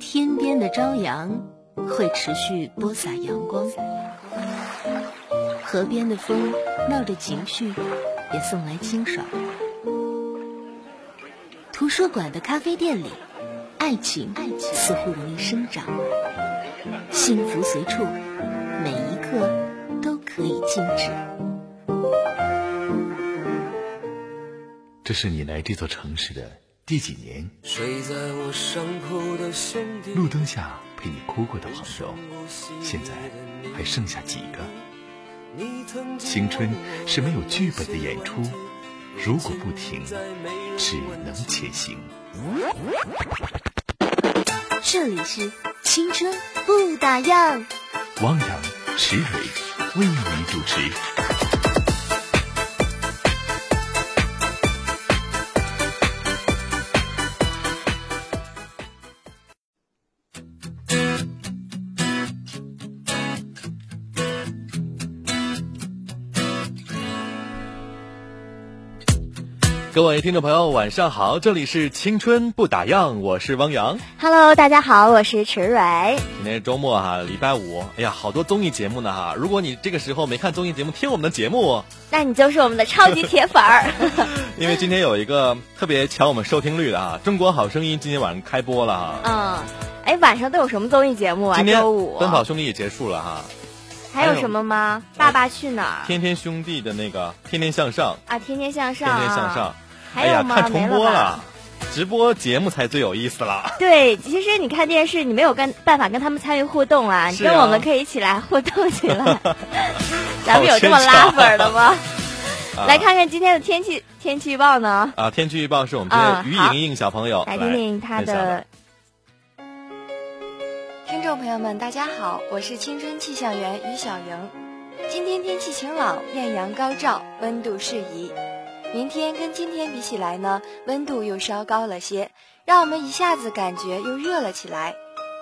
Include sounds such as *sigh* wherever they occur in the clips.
天边的朝阳会持续播撒阳光，河边的风闹着情绪，也送来清爽。图书馆的咖啡店里，爱情似乎容易生长，幸福随处，每一刻都可以静止。这是你来这座城市的第几年？睡在我上铺的兄弟路灯下陪你哭过的朋友，现在还剩下几个？青春是没有剧本的演出，如果不停，只能前行。这里是青春不打烊，汪洋、石蕊为你主持。各位听众朋友，晚上好，这里是青春不打烊，我是汪洋。Hello，大家好，我是池蕊。今天是周末哈，礼拜五，哎呀，好多综艺节目呢哈。如果你这个时候没看综艺节目，听我们的节目，那你就是我们的超级铁粉儿。*laughs* 因为今天有一个特别抢我们收听率的啊，《中国好声音》今天晚上开播了哈。嗯，哎，晚上都有什么综艺节目啊？今天周五《奔跑兄弟》也结束了哈，还有什么吗？爸爸去哪儿？天天兄弟的那个《天天向上啊，天天向》，上，天天向上。哎呀，还有吗？看重播了，直播节目才最有意思了。对，其实你看电视，你没有跟办法跟他们参与互动啊，你跟我们可以一起来互动起来。*laughs* 咱们有这么拉粉儿的吗？*laughs* 啊来看看今天的天气天气预报呢？啊，天气预报是我们今天于莹莹小朋友来听听她的。听众朋友们，大家好，我是青春气象员于小莹。今天天气晴朗，艳阳高照，温度适宜。明天跟今天比起来呢，温度又稍高了些，让我们一下子感觉又热了起来。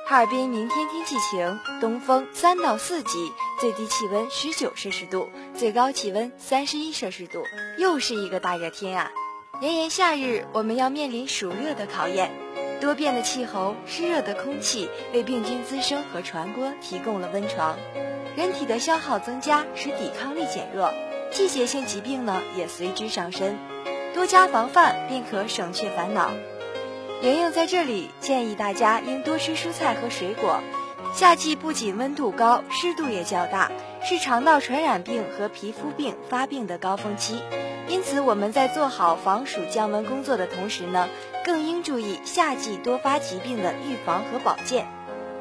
哈尔滨明天天气晴，东风三到四级，最低气温十九摄氏度，最高气温三十一摄氏度，又是一个大热天啊！炎炎夏日，我们要面临暑热的考验。多变的气候、湿热的空气为病菌滋生和传播提供了温床，人体的消耗增加，使抵抗力减弱，季节性疾病呢也随之上升。多加防范，便可省却烦恼。莹莹在这里建议大家应多吃蔬菜和水果。夏季不仅温度高，湿度也较大，是肠道传染病和皮肤病发病的高峰期。因此，我们在做好防暑降温工作的同时呢，更应注意夏季多发疾病的预防和保健。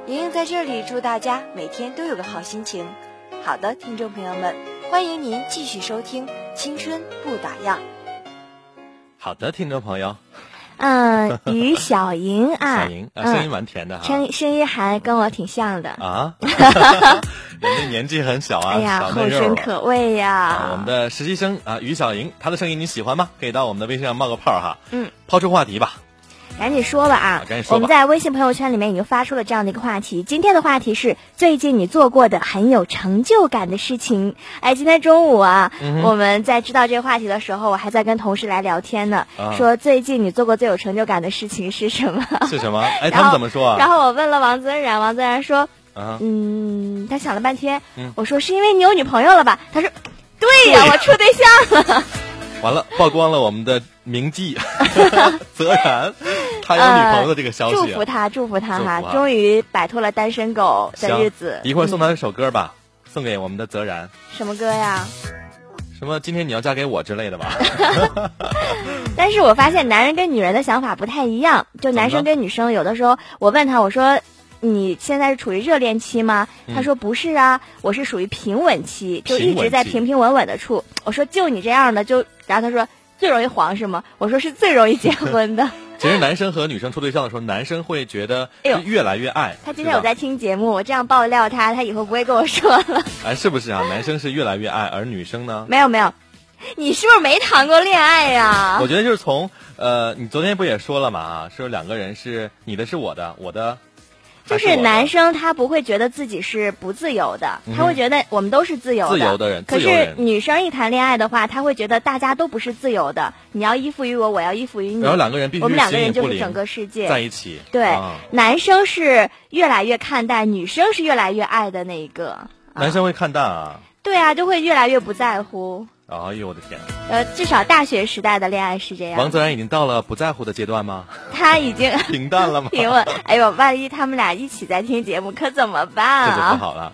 莹莹在这里祝大家每天都有个好心情。好的，听众朋友们，欢迎您继续收听《青春不打烊》。好的，听众朋友，嗯，于小莹啊，小莹啊，嗯声音蛮甜的哈。声声音还跟我挺像的。啊，*laughs* 人家年纪很小啊，哎呀，后。生可畏呀！啊，我们的实习生啊，于小莹，她的声音你喜欢吗？可以到我们的微信上冒个泡哈。嗯，抛出话题吧。赶紧说吧啊啊！赶紧说吧我们在微信朋友圈里面已经发出了这样的一个话题，今天的话题是最近你做过的很有成就感的事情。哎，今天中午啊，嗯我们在知道这个话题的时候，我还在跟同事来聊天呢，啊说最近你做过最有成就感的事情是什么？是什么？*laughs* 哎，他们怎么说啊？然后我问了王泽然，王泽然说，啊，嗯，他想了半天，嗯我说是因为你有女朋友了吧？他说，对呀，对我处对象了。*laughs* 完了，曝光了我们的名记 *laughs* 泽然，他有女朋友的这个消息啊。祝福他，祝福他哈，啊终于摆脱了单身狗的日子。一会儿送嗯他一首歌吧，送给我们的泽然。什么歌呀？什么？今天你要嫁给我之类的吧？*laughs* 但是我发现男人跟女人的想法不太一样，就男生跟女生有的时候，我问他，我说。你现在是处于热恋期吗？他说不是啊，我是属于平稳期，就一直在平平稳稳的处。我说就你这样的，就然后他说最容易黄是吗？我说是最容易结婚的。其实男生和女生处对象的时候，男生会觉得越来越爱。他今天有在听节目，我这样爆料他，他以后不会跟我说了。*laughs* 哎，是不是啊？男生是越来越爱，而女生呢？没有没有，你是不是没谈过恋爱呀、我觉得就是从呃，你昨天不也说了嘛啊，说两个人是你的是我的，我的就是男生他不会觉得自己是不自由的，他会觉得我们都是自由的。自由的人，可是女生一谈恋爱的话，他会觉得大家都不是自由的。你要依附于我，我要依附于你。然后两个人必须我们两个人就是整个世界在一起。对，男生是越来越看淡，女生是越来越爱的那一个。男生会看淡啊？对啊，就会越来越不在乎。哎呦我的天！呃，至少大学时代的恋爱是这样。王泽然已经到了不在乎的阶段吗？他已经 *laughs* 平淡了吗？*laughs* 平稳。哎呦，万一他们俩一起在听节目，可怎么办啊？这就不好了。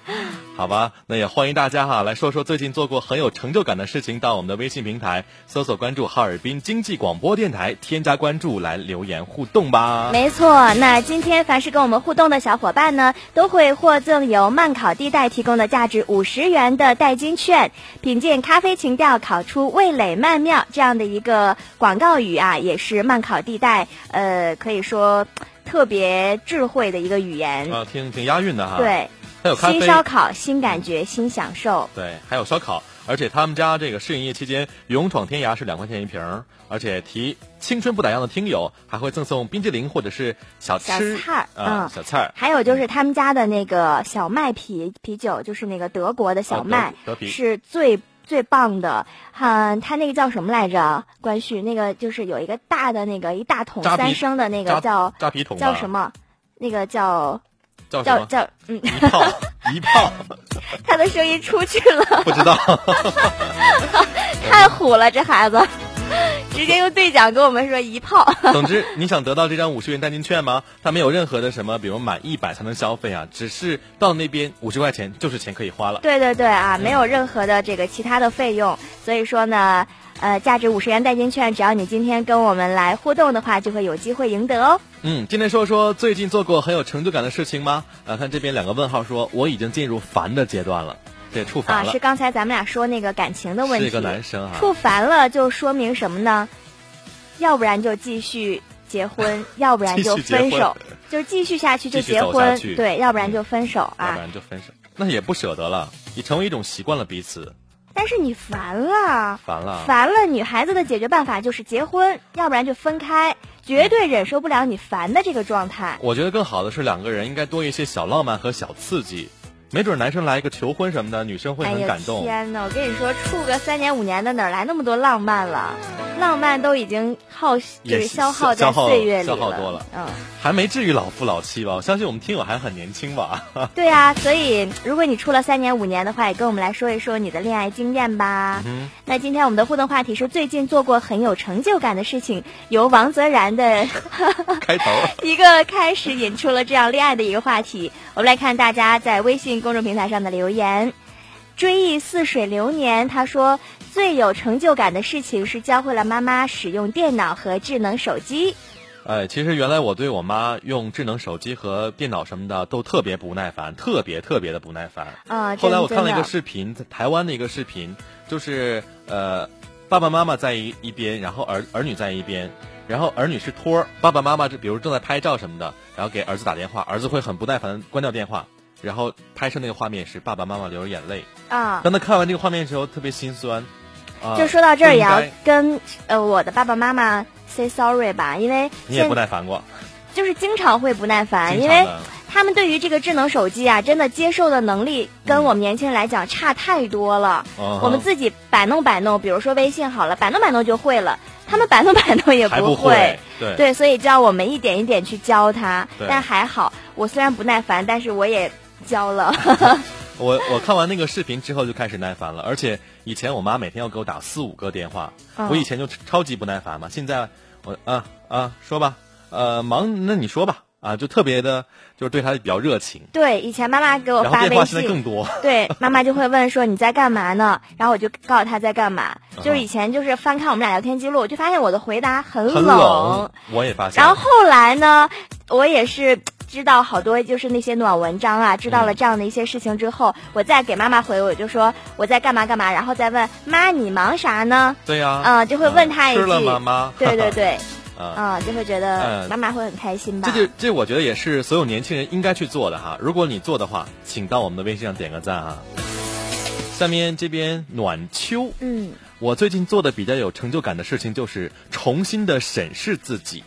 好吧，那也欢迎大家哈来说说最近做过很有成就感的事情，到我们的微信平台搜索关注哈尔滨经济广播电台，添加关注来留言互动吧。没错，那今天凡是跟我们互动的小伙伴呢，都会获赠由慢烤地带提供的价值五十元的代金券，品鉴咖啡情调，烤出味蕾曼妙这样的一个广告语啊，也是慢烤地带呃可以说特别智慧的一个语言啊，挺挺押韵的哈。对。还有新烧烤，新感觉，新享受。对，还有烧烤，而且他们家这个试营业期间，勇闯天涯是两块钱一瓶，而且提青春不打烊的听友还会赠送冰激凌或者是小吃小菜嗯，小菜还有就是他们家的那个小麦啤啤酒，就是那个德国的小麦，是最最棒的。哈，他那个叫什么来着？关旭，那个就是有一个大的那个一大桶三升的那个叫扎啤桶，叫什么？那个叫。叫叫嗯，一炮一炮，他的声音出去了，不知道，*laughs* 太虎了，这孩子，直接用对讲跟我们说一炮。总之，你想得到这张五十元代金券吗？它没有任何的什么，比如满一百才能消费啊，只是到那边五十块钱就是钱可以花了。对对对啊，没有任何的这个其他的费用，所以说呢。呃，价值五十元代金券，只要你今天跟我们来互动的话，就会有机会赢得哦。嗯，今天说说最近做过很有成就感的事情吗？呃，看这边两个问号说我已经进入烦的阶段了，对触烦了。啊，是刚才咱们俩说那个感情的问题。是一个男生啊。触烦了就说明什么呢？要不然就继续结婚，*laughs* 要不然就分手，就是继续下去就结婚，对，要不然就分手啊。要不然就分手，那也不舍得了，已成为一种习惯了彼此。但是你烦了，烦了，烦了。女孩子的解决办法就是结婚，要不然就分开，绝对忍受不了你烦的这个状态。我觉得更好的是两个人应该多一些小浪漫和小刺激。没准男生来一个求婚什么的，女生会很感动。天哪！我跟你说，处个三年五年的，哪来那么多浪漫了？浪漫都已经耗，就是消耗在岁月里了。消耗多了，嗯，还没至于老夫老妻吧？我相信我们听友还很年轻吧？*laughs* 对啊，所以如果你处了三年五年的话，也跟我们来说一说你的恋爱经验吧。嗯，那今天我们的互动话题是最近做过很有成就感的事情，由王泽然的 *laughs* 开头 *laughs* 一个开始引出了这样恋爱的一个话题。我们来看大家在微信公众平台上的留言。追忆似水流年，他说最有成就感的事情是教会了妈妈使用电脑和智能手机。哎，其实原来我对我妈用智能手机和电脑什么的都特别不耐烦，特别特别的不耐烦。啊，后来我看了一个视频，在台湾的一个视频，就是呃爸爸妈妈在一一边，然后儿儿女在一边，然后儿女是托儿，爸爸妈妈就比如正在拍照什么的，然后给儿子打电话，儿子会很不耐烦关掉电话。然后拍摄那个画面是爸爸妈妈流着眼泪啊！当他看完这个画面的时候，特别心酸。就说到这儿，也要跟呃我的爸爸妈妈 say sorry 吧，因为你也不耐烦过，就是经常会不耐烦，因为他们对于这个智能手机啊，真的接受的能力跟我们年轻人来讲差太多了。我们自己摆弄摆弄，比如说微信好了，摆弄摆弄就会了，他们摆弄摆弄也不会。对对，所以就要我们一点一点去教他。但还好，我虽然不耐烦，但是我也。教了，*laughs* 我我看完那个视频之后就开始耐烦了，而且以前我妈每天要给我打四五个电话，我以前就超级不耐烦嘛。现在我啊啊说吧，呃忙那你说吧啊，就特别的，就是对她比较热情。对，以前妈妈给我发微信，更多。对，妈妈就会问说你在干嘛呢？然后我就告诉她在干嘛。就是以前就是翻看我们俩聊天记录，我就发现我的回答很冷。我也发现。然后后来呢，我也是。知道好多就是那些暖文章啊，知道了这样的一些事情之后，我再给妈妈回，我就说我在干嘛干嘛，然后再问妈你忙啥呢？对呀，嗯，就会问他一句，吃了吗妈？*laughs* 对对对，*laughs* 嗯，就会觉得妈妈会很开心吧？这就这我觉得也是所有年轻人应该去做的哈。如果你做的话，请到我们的微信上点个赞啊。下面这边暖秋，嗯，我最近做的比较有成就感的事情就是重新的审视自己。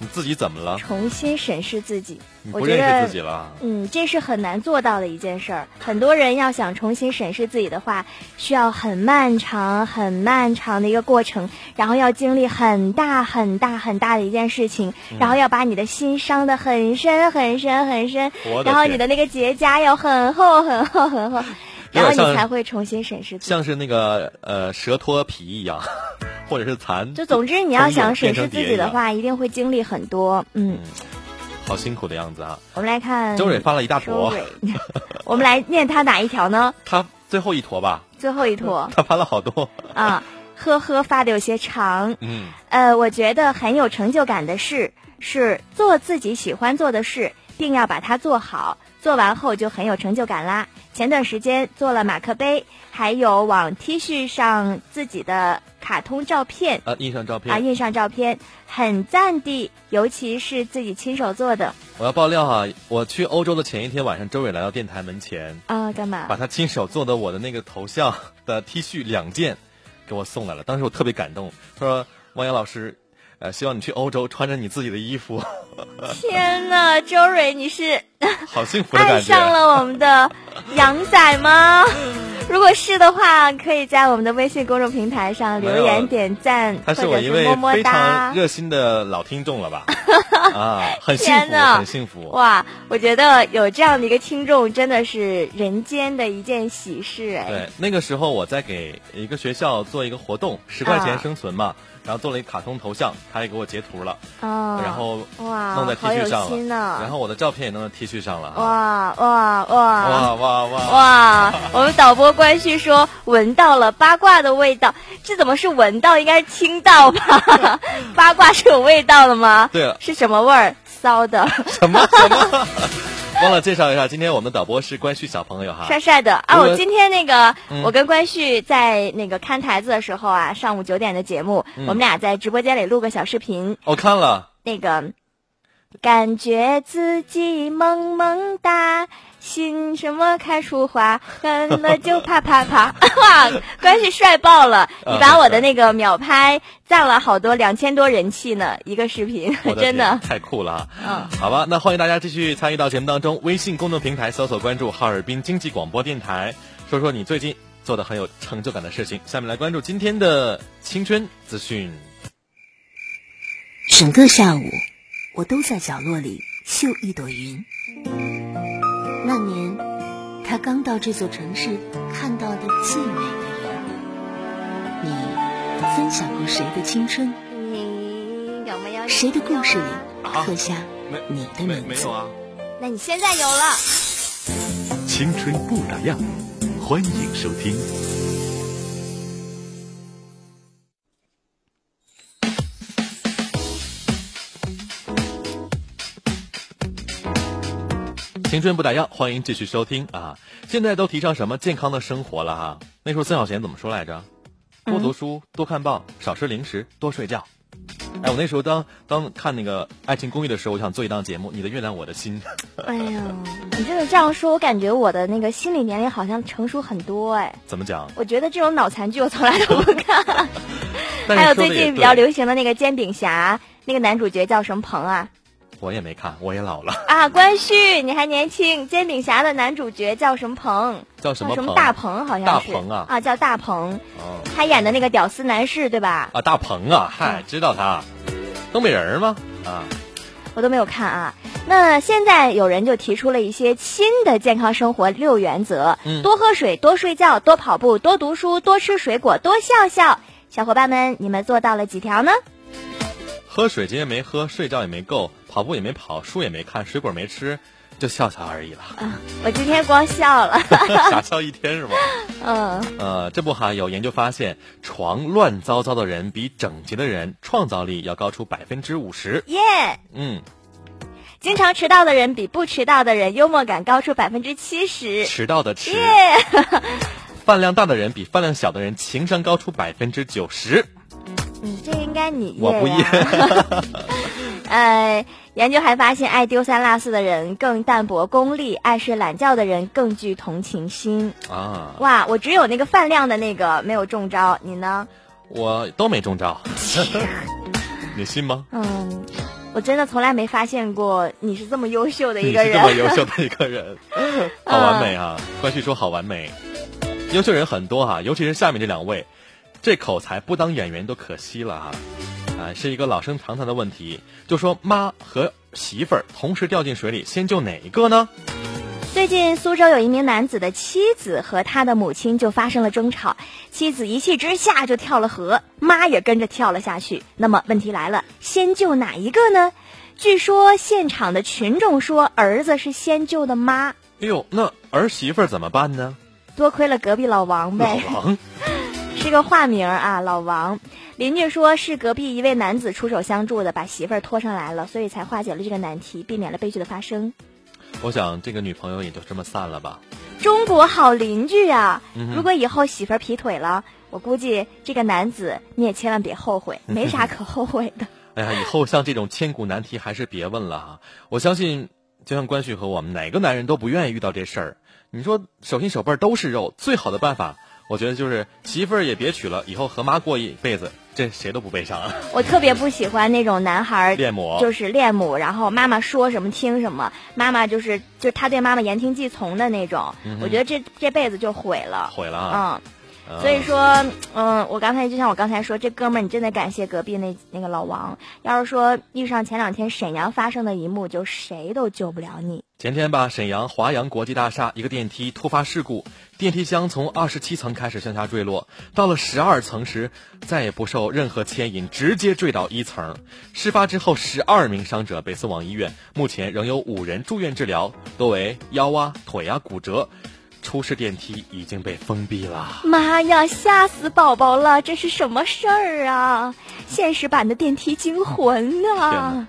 你自己怎么了？重新审视自己。你不认识自己了？嗯，这是很难做到的一件事儿。很多人要想重新审视自己的话，需要很漫长、很漫长的一个过程，然后要经历很大、很大、很大的一件事情，然后要把你的心伤得很深、很深、很深，然后你的那个结痂要很厚、很厚、很厚，然后你才会重新审视自己。像是那个呃蛇脱皮一样，*laughs* 或者是蚕。就总之，你要想审视自己的话，一定会经历很多。嗯。好辛苦的样子啊！我们来看周蕊发了一大坨，*laughs* 我们来念他哪一条呢？他最后一坨吧。最后一坨。他发了好多啊，呵呵，发的有些长。嗯。呃，我觉得很有成就感的事是做自己喜欢做的事，定要把它做好，做完后就很有成就感啦。前段时间做了马克杯，还有往 T 恤上自己的卡通照片啊，印上照片啊，印上照片很赞的，尤其是自己亲手做的。我要爆料哈，我去欧洲的前一天晚上，周伟来到电台门前啊，干嘛？把他亲手做的我的那个头像的 T 恤两件给我送来了，当时我特别感动。他说：“汪洋老师。”呃，希望你去欧洲穿着你自己的衣服。*laughs* 天哪，周蕊，你是 *laughs* 好幸福爱上了我们的杨仔吗？如果是的话，可以在我们的微信公众平台上留言点赞，他是我一位非常热心的老听众了吧？*laughs* 啊，很幸福，很幸福。哇，我觉得有这样的一个听众，真的是人间的一件喜事哎。对，那个时候我在给一个学校做一个活动，十块钱生存嘛。然后做了一个卡通头像，他也给我截图了，哦，然后哇，弄在 T 恤上了，然后我的照片也弄在 T 恤上了，哇哇哇哇哇哇哇！我们导播关旭说闻到了八卦的味道，这怎么是闻到？应该是听到吧？*laughs* 八卦是有味道的吗？对了，是什么味儿？骚的？什么什么？*laughs* 忘了介绍一下，今天我们导播是关旭小朋友哈，帅帅的啊！我今天那个，我跟关旭在那个看台子的时候啊，上午九点的节目，我们俩在直播间里录个小视频。我看了那个，感觉自己萌萌哒。心什么开出花，看了就啪啪啪！*laughs* 哇，关系帅爆了！你把我的那个秒拍赞了好多，两千多人气呢，一个视频，*laughs* 真的太酷了！嗯，好吧，那欢迎大家继续参与到节目当中，微信公众平台搜索关注哈尔滨经济广播电台，说说你最近做的很有成就感的事情。下面来关注今天的青春资讯。整个下午，我都在角落里绣一朵云。刚到这座城市看到的最美的人。你分享过谁的青春？你有没有？谁的故事里刻下你的名字？没有啊。那你现在有了。青春不打烊，欢迎收听。青春不打烊，欢迎继续收听啊！现在都提倡什么健康的生活了哈？那时候曾小贤怎么说来着？多读书，多看报，少吃零食，多睡觉。哎，我那时候当当看那个《爱情公寓》的时候，我想做一档节目，《你的月亮我的心》。哎呀，你真的这样说，我感觉我的那个心理年龄好像成熟很多哎。怎么讲？我觉得这种脑残剧我从来都不看。*laughs* 还有最近比较流行的那个《煎饼侠》，那个男主角叫什么鹏啊？我也没看，我也老了啊！关旭，你还年轻。煎饼侠的男主角叫什么鹏？叫什么？什么大鹏？好像是大鹏啊！啊，叫大鹏。哦，他演的那个屌丝男士，对吧？啊，大鹏啊，嗨，知道他，东北人吗？啊，我都没有看啊。那现在有人就提出了一些新的健康生活六原则：嗯多喝水，多睡觉，多跑步，多读书，多吃水果，多笑笑。小伙伴们，你们做到了几条呢？喝水今天没喝，睡觉也没够。跑步也没跑，书也没看，水果没吃，就笑笑而已了。我今天光笑了，*laughs* 傻笑一天是吧？*laughs* 嗯。呃，这不哈，有研究发现，床乱糟糟的人比整洁的人创造力要高出百分之五十。耶。嗯。经常迟到的人比不迟到的人幽默感高出百分之七十。迟到的迟。*laughs* 饭量大的人比饭量小的人情商高出百分之九十。嗯，这应该你我不耶。呃，研究还发现，爱丢三落四的人更淡泊功利，爱睡懒觉的人更具同情心啊！哇，我只有那个饭量的那个没有中招，你呢？我都没中招，*laughs* 你信吗？嗯，我真的从来没发现过你是这么优秀的一个人，这么优秀的一个人，*laughs* 好完美啊！关旭说好完美，优秀人很多哈，尤其是下面这两位，这口才不当演员都可惜了哈。啊，是一个老生常谈的问题，就说妈和媳妇儿同时掉进水里，先救哪一个呢？最近苏州有一名男子的妻子和他的母亲就发生了争吵，妻子一气之下就跳了河，妈也跟着跳了下去。那么问题来了，先救哪一个呢？据说现场的群众说儿子是先救的妈。哎呦，那儿媳妇怎么办呢？多亏了隔壁老王呗。老王 *laughs* 是个化名啊，老王。邻居说是隔壁一位男子出手相助的，把媳妇儿拖上来了，所以才化解了这个难题，避免了悲剧的发生。我想这个女朋友也就这么散了吧。中国好邻居啊！如果以后媳妇儿劈腿了，我估计这个男子你也千万别后悔，*laughs* 没啥可后悔的。哎呀，以后像这种千古难题还是别问了哈。我相信，就像关旭和我们，哪个男人都不愿意遇到这事儿。你说手心手背都是肉，最好的办法，我觉得就是媳妇儿也别娶了，以后和妈过一辈子。这谁都不悲伤。我特别不喜欢那种男孩恋母，就是恋母，然后妈妈说什么听什么，妈妈就是就他对妈妈言听计从的那种。我觉得这这辈子就毁了，毁了啊。嗯。所以说，嗯，我刚才就像我刚才说，这哥们儿你真得感谢隔壁那那个老王。要是说遇上前两天沈阳发生的一幕，就谁都救不了你。前天吧，沈阳华阳国际大厦一个电梯突发事故，电梯箱从二十七层开始向下坠落，到了十二层时，再也不受任何牵引，直接坠到一层。事发之后，十二名伤者被送往医院，目前仍有五人住院治疗，多为腰啊、腿啊骨折。出事电梯已经被封闭了。妈呀，吓死宝宝了！这是什么事儿啊？现实版的电梯惊魂啊！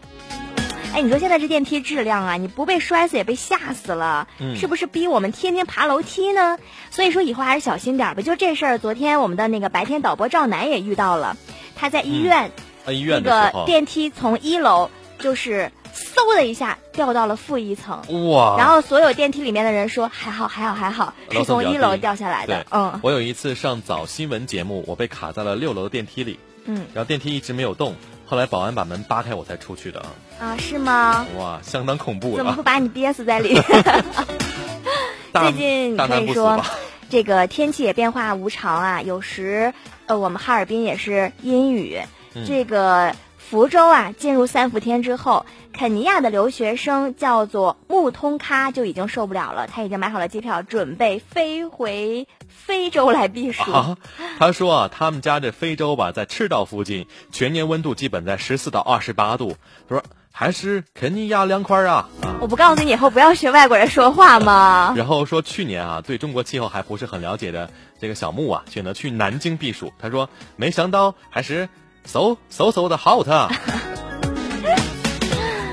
哎，你说现在这电梯质量啊，你不被摔死也被吓死了，是不是逼我们天天爬楼梯呢？所以说以后还是小心点吧。就这事儿，昨天我们的那个白天导播赵楠也遇到了，他在医院，医院那个电梯从一楼就是。嗖的一下掉到了负一层，哇！然后所有电梯里面的人说还好还好还好，是从一楼掉下来的。嗯，我有一次上早新闻节目，我被卡在了六楼的电梯里，嗯，然后电梯一直没有动，后来保安把门扒开，我才出去的。啊，是吗？哇，相当恐怖。怎么不把你憋死在里面？*laughs* 最近可以说，这个天气也变化无常啊，有时呃，我们哈尔滨也是阴雨，这个。福州啊，进入三伏天之后，肯尼亚的留学生叫做穆通咖就已经受不了了，他已经买好了机票，准备飞回非洲来避暑。他说啊，他们家这非洲吧，在赤道附近，全年温度基本在十四到二十八度。他说还是肯尼亚凉快啊。我不告诉你以后不要学外国人说话吗？*laughs* 然后说去年啊，对中国气候还不是很了解的这个小木啊，选择去南京避暑。他说没想到还是。嗖嗖嗖的 hot，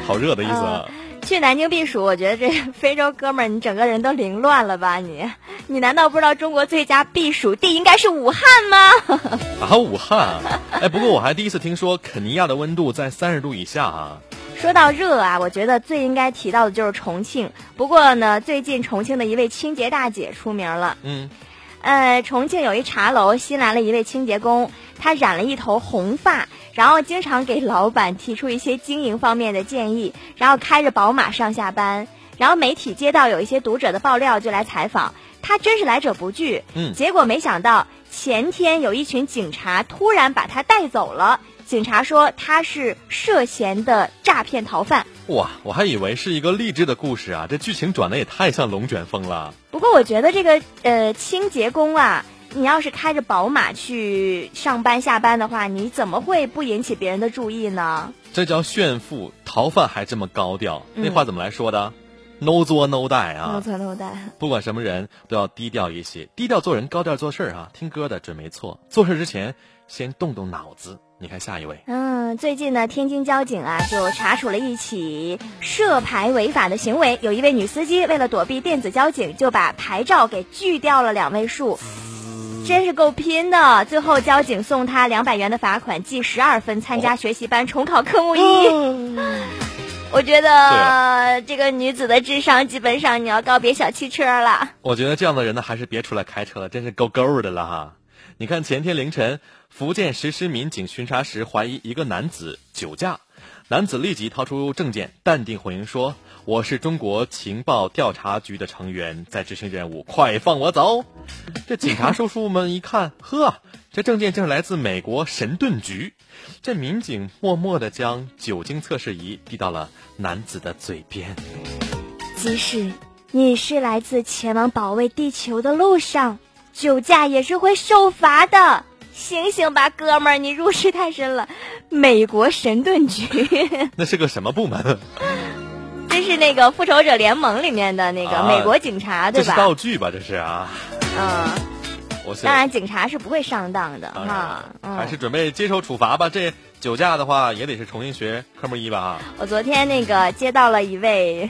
好热的意思。啊。去南京避暑，我觉得这非洲哥们儿，你整个人都凌乱了吧？你，你难道不知道中国最佳避暑地应该是武汉吗？*laughs* 啊，武汉！哎，不过我还第一次听说肯尼亚的温度在三十度以下啊。说到热啊，我觉得最应该提到的就是重庆。不过呢，最近重庆的一位清洁大姐出名了。嗯。呃，重庆有一茶楼新来了一位清洁工，他染了一头红发，然后经常给老板提出一些经营方面的建议，然后开着宝马上下班，然后媒体接到有一些读者的爆料就来采访，他真是来者不拒，嗯，结果没想到前天有一群警察突然把他带走了。警察说他是涉嫌的诈骗逃犯。哇，我还以为是一个励志的故事啊！这剧情转的也太像龙卷风了。不过我觉得这个呃清洁工啊，你要是开着宝马去上班下班的话，你怎么会不引起别人的注意呢？这叫炫富，逃犯还这么高调，那话怎么来说的？No 作 No 带啊！No 作 No 带。不管什么人都要低调一些，低调做人，高调做事啊！听歌的准没错，做事之前先动动脑子。你看下一位。嗯，最近呢，天津交警啊就查处了一起涉牌违法的行为。有一位女司机为了躲避电子交警，就把牌照给锯掉了两位数，真是够拼的。最后交警送她两百元的罚款，记十二分，参加学习班，重考科目一。*laughs* 我觉得这个女子的智商基本上你要告别小汽车了。我觉得这样的人呢，还是别出来开车了，真是够够的了哈。你看前天凌晨。福建石狮民警巡查时，怀疑一个男子酒驾，男子立即掏出证件，淡定回应说：“我是中国情报调查局的成员，在执行任务，快放我走！”这警察叔叔们一看，呵，这证件竟是来自美国神盾局。这民警默默地将酒精测试仪递到了男子的嘴边。即使你是来自前往保卫地球的路上，酒驾也是会受罚的。醒醒吧，哥们儿，你入世太深了。美国神盾局，*laughs* 那是个什么部门？*laughs* 这是那个复仇者联盟里面的那个美国警察，对吧？这是道具吧？这是啊。嗯。我当然，警察是不会上当的哈。还是准备接受处罚吧。这酒驾的话，也得是重新学科目一吧？啊。我昨天那个接到了一位。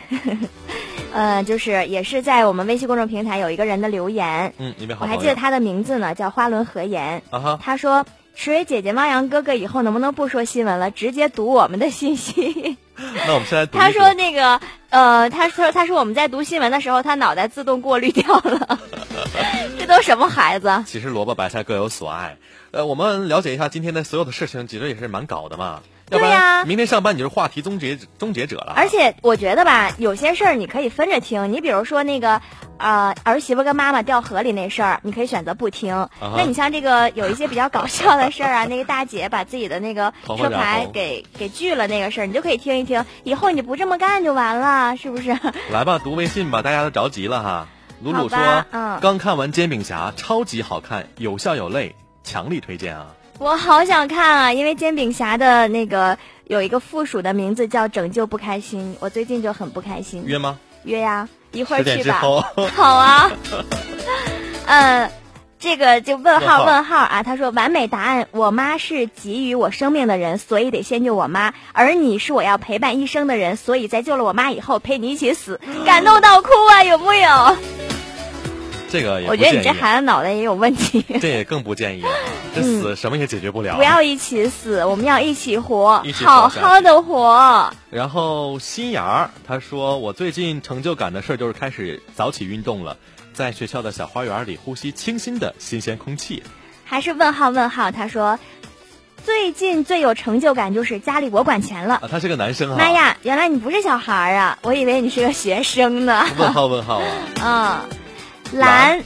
呃，就是也是在我们微信公众平台有一个人的留言，嗯，我还记得他的名字呢，叫花轮和言。啊哈，他说：“池蕊姐姐、汪洋哥哥，以后能不能不说新闻了，直接读我们的信息？*laughs* ”那我们现在他说那个呃，他说他说我们在读新闻的时候，他脑袋自动过滤掉了。*laughs* 这都什么孩子？其实萝卜白菜各有所爱。呃，我们了解一下今天的所有的事情，其实也是蛮搞的嘛。对呀，明天上班你就是话题终结终结者了。而且我觉得吧，有些事儿你可以分着听。你比如说那个，呃，儿媳妇跟妈妈掉河里那事儿，你可以选择不听。那你像这个有一些比较搞笑的事儿啊，*laughs* 那个大姐把自己的那个车牌给给锯了那个事儿，你就可以听一听。以后你不这么干就完了，是不是？来吧，读微信吧，大家都着急了哈。鲁鲁说，嗯，刚看完《煎饼侠》，超级好看，有笑有泪，强力推荐啊。我好想看啊，因为煎饼侠的那个有一个附属的名字叫“拯救不开心”，我最近就很不开心。约吗？约呀，一会儿去吧。*laughs* 好啊。嗯，*laughs* 这个就问号问号啊。他说完美答案，我妈是给予我生命的人，所以得先救我妈。而你是我要陪伴一生的人，所以在救了我妈以后陪你一起死。感动到哭啊，有木有？这个我觉得你这孩子脑袋也有问题。*laughs* 这也更不建议了，*laughs* 这死什么也解决不了。不要一起死，我们要一起活，好好的活。然后心眼儿他说：“我最近成就感的事儿就是开始早起运动了，在学校的小花园里呼吸清新的新鲜空气。”还是问号问号？他说：“最近最有成就感就是家里我管钱了。”他是个男生啊！妈呀，原来你不是小孩儿啊！我以为你是个学生呢。问号问号啊！*laughs* 嗯。蓝，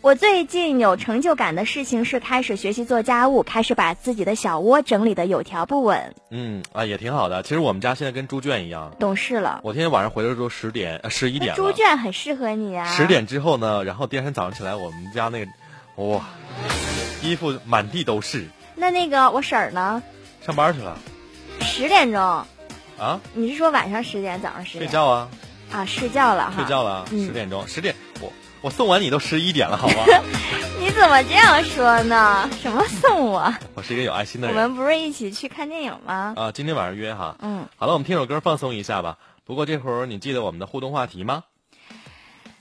我最近有成就感的事情是开始学习做家务，开始把自己的小窝整理的有条不紊。嗯啊，也挺好的。其实我们家现在跟猪圈一样，懂事了。我今天晚上回来的时候十点十一点了。猪圈很适合你啊。十点之后呢，然后第二天早上起来，我们家那个哇，衣服满地都是。那那个我婶儿呢？上班去了。十点钟。啊？你是说晚上十点，早上十点？睡觉啊。啊，睡觉了哈。睡觉了，十点钟，十点我。送完你都十一点了，好吗？*laughs* 你怎么这样说呢？什么送我？我是一个有爱心的人。我们不是一起去看电影吗？啊，今天晚上约哈。嗯。好了，我们听首歌放松一下吧。不过这会儿你记得我们的互动话题吗？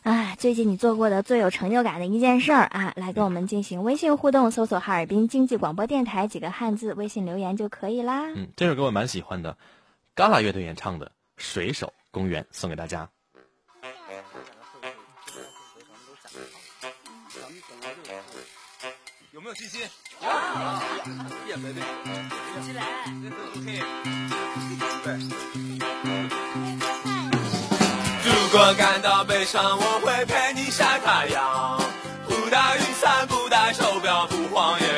哎，最近你做过的最有成就感的一件事儿啊，来跟我们进行微信互动，搜索“哈尔滨经济广播电台”几个汉字，微信留言就可以啦。嗯，这首歌我蛮喜欢的，嘎啦乐队演唱的《水手公园》，送给大家。有没有信心？有。耶贝贝。我起来。OK。如果感到悲伤，我会陪你晒太阳。不带雨伞，不带手表，不慌也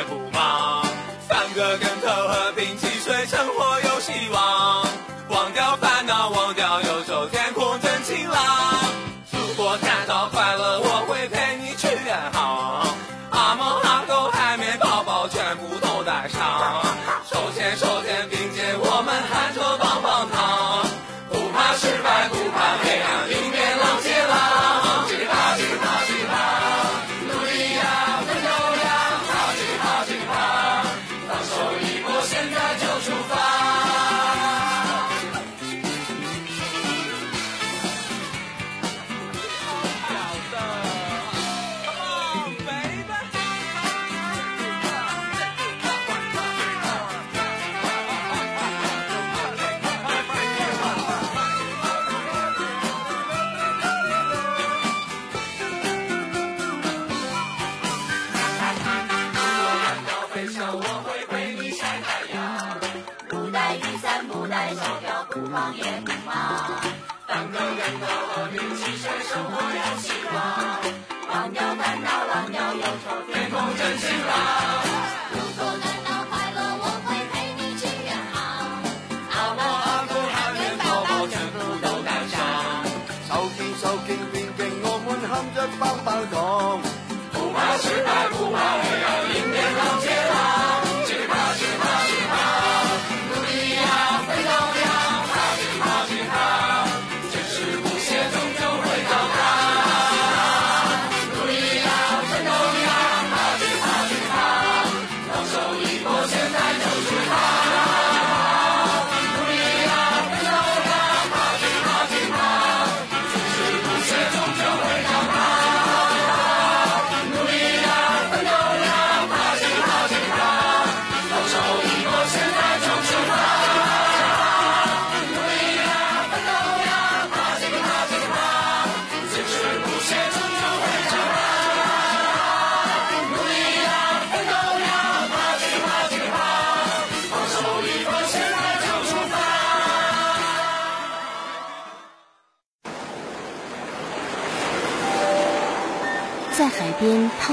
头和平，其实生活有希望。忘掉烦恼，忘掉忧愁，天空真晴朗。如果感到快乐，我会陪你去远航。阿摩阿公喊人宝宝全部都带上。手牽手傾邊境，我们含着棒棒糖。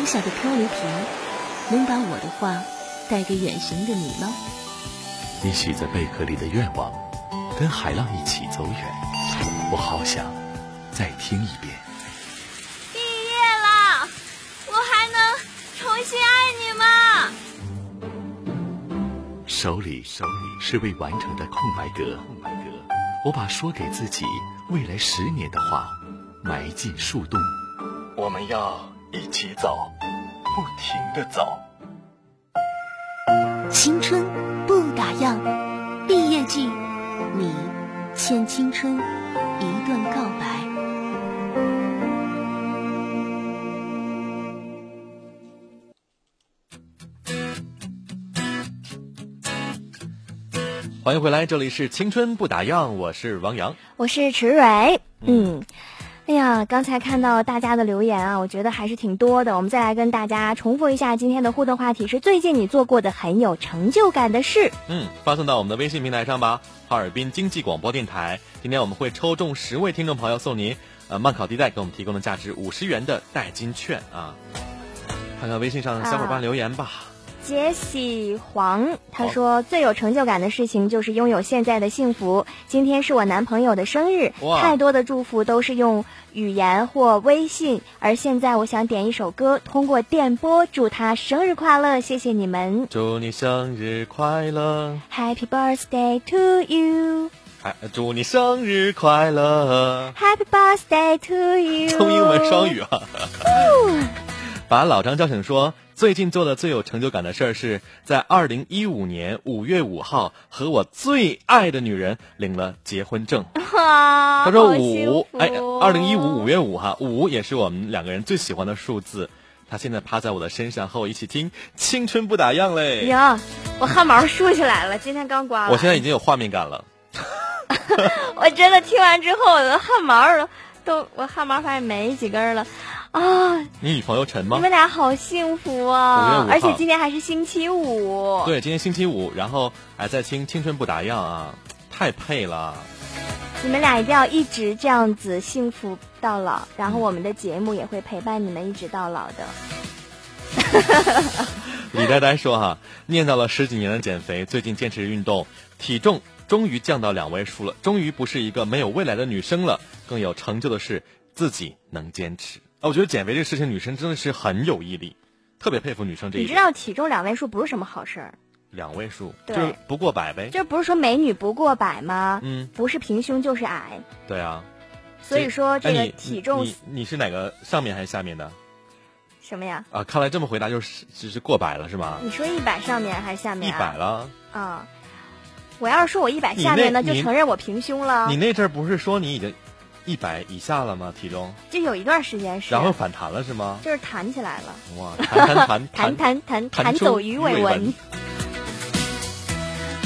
下的漂流瓶，能把我的话带给远行的你吗？你许在贝壳里的愿望，跟海浪一起走远。我好想再听一遍。毕业了，我还能重新爱你吗？手里手里是未完成的空白格，空白格。我把说给自己未来十年的话埋进树洞。我们要一起走，不停的走。青春不打烊，毕业季，你欠青春一段告白。欢迎回来，这里是青春不打烊，我是王阳。我是池蕊，嗯。哎呀，刚才看到大家的留言啊，我觉得还是挺多的。我们再来跟大家重复一下今天的互动话题是：最近你做过的很有成就感的事。嗯，发送到我们的微信平台上吧。哈尔滨经济广播电台，今天我们会抽中十位听众朋友送您呃曼考地带给我们提供的价值五十元的代金券啊。看看微信上小伙伴留言吧。杰西黄他说：“最有成就感的事情就是拥有现在的幸福。今天是我男朋友的生日，太多的祝福都是用语言或微信，而现在我想点一首歌，通过电波祝他生日快乐，谢谢你们祝你生日快乐，，Happy birthday to 还祝你生日快乐！Happy。birthday to you。”中英文双语啊！*laughs* 把老张叫醒说，最近做的最有成就感的事儿是在二零一五年五月五号和我最爱的女人领了结婚证。哇，*laughs* 他说五，福哎，二零一五五月五哈，五也是我们两个人最喜欢的数字。他现在趴在我的身上，和我一起听《青春不打烊》嘞。呀，我汗毛竖起来了，今天刚刮完。我现在已经有画面感了。*laughs* 我真的听完之后，我的汗毛儿都，我汗毛发现没几根儿了，啊！你女朋友陈吗你？们俩好幸福5月5！号啊而且今天还是星期五。对，今天星期五，然后还在听《青春不打烊》啊，太配了。你们俩一定要一直这样子幸福到老，然后我们的节目也会陪伴你们一直到老的。*laughs* 李呆呆说哈，念叨了十几年的减肥，最近坚持运动，体重终于降到两位数了，终于不是一个没有未来的女生了。更有成就的是自己能坚持。啊，我觉得减肥这个事情，女生真的是很有毅力，特别佩服女生这一点。你知道体重两位数不是什么好事儿，两位数对就是不过百呗。这不是说美女不过百吗？嗯，不是平胸就是矮，对啊。所以说这个体重你你你是哪个上面还是下面的什么呀？啊？看来这么回答就是只是过百了是吗？你说一百上面还是下一面、啊？百了。啊！我要是说我一百你下面呢，就你承认我平胸了你。那阵儿不是说你已经一百以下了吗？体重，就有一段时间是，然后反弹了是吗？就是弹起来了，哇，弹弹弹 *laughs* 弹弹弹弹走鱼尾纹纹。。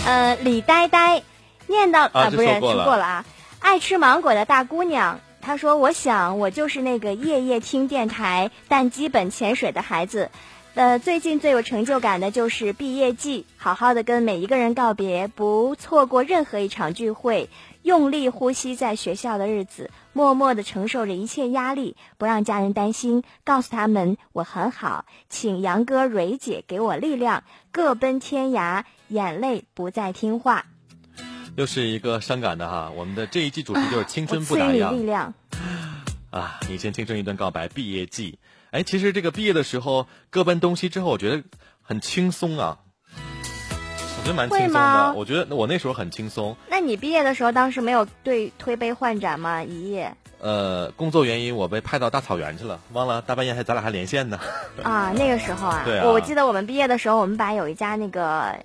呃，李呆呆念叨啊这不是说过了说过了啊。爱吃芒果的大姑娘，她说：“我想我就是那个夜夜听电台但基本潜水的孩子。呃，最近最有成就感的就是毕业季，好好的跟每一个人告别，不错过任何一场聚会。用力呼吸在学校的日子，默默的承受着一切压力，不让家人担心，告诉他们我很好，请杨哥、蕊姐给我力量，各奔天涯，眼泪不再听话。又是一个伤感的哈，我们的这一季主题就是青春不打烊力量。啊！你先青春一段告白，毕业季。哎，其实这个毕业的时候各奔东西之后，我觉得很轻松啊。我觉得蛮轻松的会吗，我觉得我那时候很轻松。那你毕业的时候，当时没有对推杯换盏吗？一夜呃，工作原因我被派到大草原去了，忘了大半夜还咱俩还连线呢。啊，那个时候啊，对啊我我记得我们毕业的时候，我们班有一家那个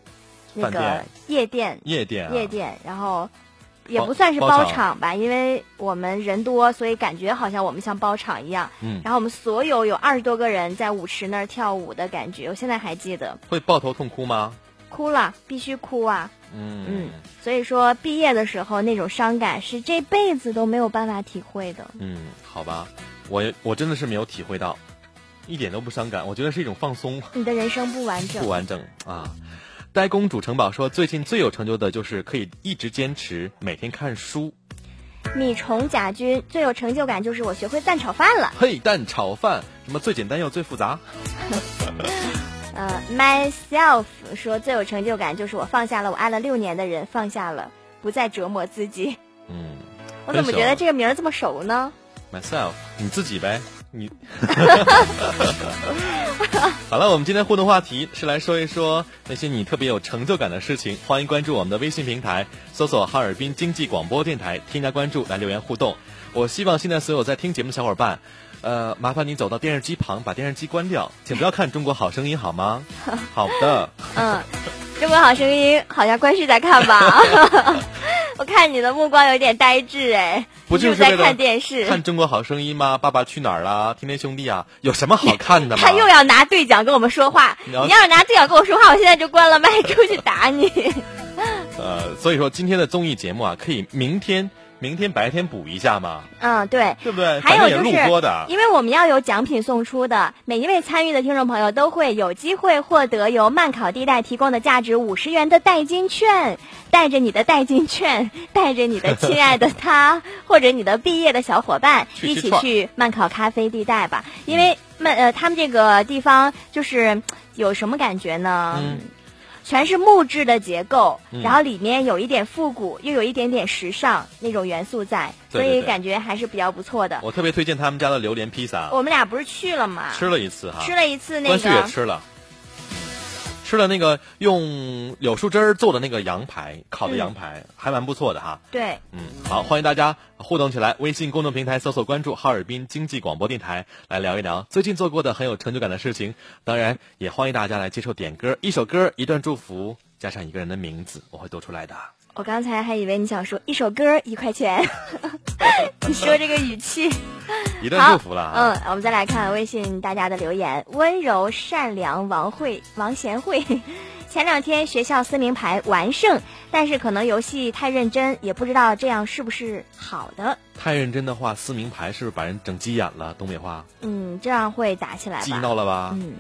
那个夜店，夜店啊，夜店，然后也不算是包场吧，因为我们人多，所以感觉好像我们像包场一样。嗯然后我们所有有二十多个人在舞池那儿跳舞的感觉，我现在还记得，会抱头痛哭吗？哭了，必须哭啊！嗯嗯，所以说毕业的时候那种伤感是这辈子都没有办法体会的。嗯，好吧，我也我真的是没有体会到，一点都不伤感，我觉得是一种放松。你的人生不完整不。完整啊。呆公主城堡说，最近最有成就的就是可以一直坚持每天看书。米虫甲君最有成就感就是我学会蛋炒饭了。嘿蛋炒饭，什么最简单又最复杂？*laughs* 呃，myself 说最有成就感就是我放下了我爱了六年的人，放下了，不再折磨自己。嗯我怎么觉得这个名儿这么熟呢？，myself，你自己呗，你。*laughs* 好了，我们今天互动话题是来说一说那些你特别有成就感的事情。欢迎关注我们的微信平台，搜索哈尔滨经济广播电台，添加关注来留言互动。我希望现在所有在听节目的小伙伴，呃，麻烦你走到电视机旁，把电视机关掉，请不要看《中国好声音》好吗？*laughs* 好的。嗯，中国好声音好像关旭在看吧？*laughs* 我看你的目光有点呆滞哎，不就是在看电视？看《中国好声音》吗？《爸爸去哪儿》啦，《天天兄弟》啊，有什么好看的吗？*laughs* 他又要拿对讲跟我们说话，你要是拿对讲跟我说话，我现在就关了麦出去打你。呃，所以说今天的综艺节目啊，可以明天明天白天补一下嘛，嗯，对。对不对？还有就是因为我们要有奖品送出的，每一位参与的听众朋友都会有机会获得由慢考地带提供的价值五十元的代金券。带着你的代金券，带着你的亲爱的他，*laughs* 或者你的毕业的小伙伴，一起去吃串儿去慢考咖啡地带吧。因为慢呃，他们这个地方就是有什么感觉呢？嗯全是木质的结构，嗯然后里面有一点复古，又有一点点时尚那种元素在，对对对所以感觉还是比较不错的。我特别推荐他们家的榴莲披萨，我们俩不是去了吗？吃了一次哈，吃了一次那关旭也个，吃了。吃了那个用柳树枝儿做的那个羊排，烤的羊排、还蛮不错的哈。对，嗯，好，欢迎大家互动起来。微信公众平台搜索关注哈尔滨经济广播电台，来聊一聊最近做过的很有成就感的事情。当然，也欢迎大家来接受点歌，一首歌一段祝福，加上一个人的名字，我会读出来的。我刚才还以为你想说一首歌一块钱 *laughs* *laughs* 你说这个语气。一段好，祝福了啊。嗯，我们再来看微信大家的留言。温柔善良王慧王贤惠，前两天学校撕名牌完胜，但是可能游戏太认真，也不知道这样是不是好的。太认真的话，撕名牌是不是把人整急眼了？东北话，嗯，这样会打起来激吧？闹了吧？嗯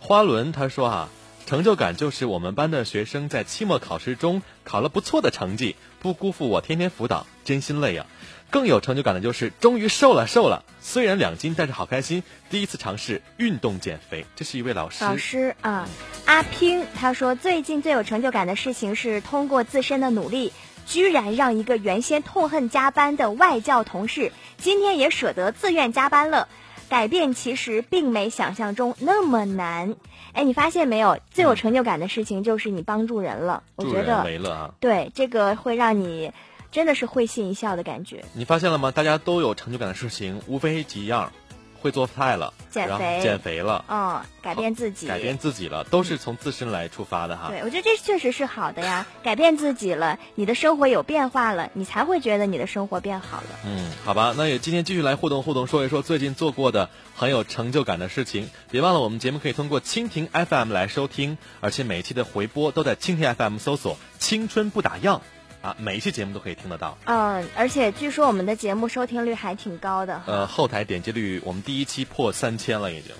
花轮他说啊，成就感就是我们班的学生在期末考试中考了不错的成绩，不辜负我天天辅导，真心累啊。更有成就感的就是终于瘦了，瘦了，虽然两斤，但是好开心。第一次尝试运动减肥，这是一位老师。老师啊，阿拼他说最近最有成就感的事情是通过自身的努力，居然让一个原先痛恨加班的外教同事，今天也舍得自愿加班了。改变其实并没想象中那么难。哎，你发现没有？最有成就感的事情就是你帮助人了。我觉得为乐啊！对这个会让你真的是会心一笑的感觉。你发现了吗？大家都有成就感的事情，无非几样：会做菜了，减肥减肥了，嗯，改变自己，改变自己了，都是从自身来出发的哈。对，我觉得这确实是好的呀，*laughs* 改变自己了，你的生活有变化了，你才会觉得你的生活变好了。嗯，好吧，那也今天继续来互动互动，说一说最近做过的很有成就感的事情。别忘了，我们节目可以通过蜻蜓 FM 来收听，而且每一期的回播都在蜻蜓 FM 搜索“青春不打烊”，啊，每一期节目都可以听得到。嗯，而且据说我们的节目收听率还挺高的。呃，后台点击率我们第一期破三千了，已经，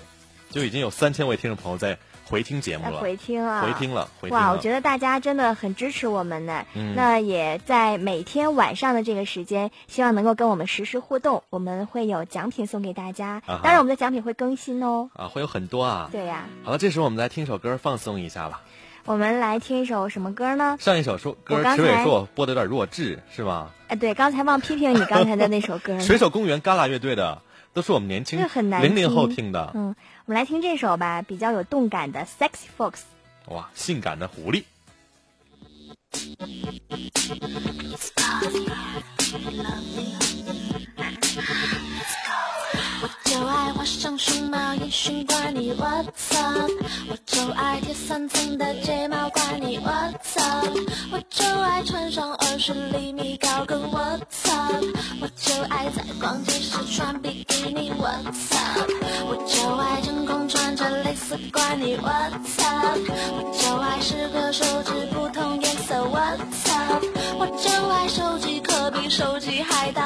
就已经有三千位听众朋友在回听节目了，回听啊，回听了，回听哇，我觉得大家真的很支持我们呢。嗯那也在每天晚上的这个时间，希望能够跟我们实时互动，我们会有奖品送给大家。啊当然，我们的奖品会更新哦。啊，会有很多啊。对呀、好了，这时候我们来听首歌放松一下吧。我们来听一首什么歌呢？上一首说歌我刚池伟才说我播的有点弱智，是吗？哎，对，刚才忘批评你刚才的那首歌呢。*laughs* 水手公园旮旯乐队的，都是我们年轻这很难零零后听听的。嗯，我们来听这首吧，比较有动感的《Sexy Fox》。哇，性感的狐狸。我就爱画上熊猫眼睛，管你 What's up？我就爱贴三层的睫毛，管你 What's up？我就爱穿上二十厘米高跟 What's up？我就爱在逛街时穿比基尼 What's up？我就爱真空穿着蕾丝，管你 What's up？我就爱十个手指不同颜色 What's up？我就爱手机壳比手机还大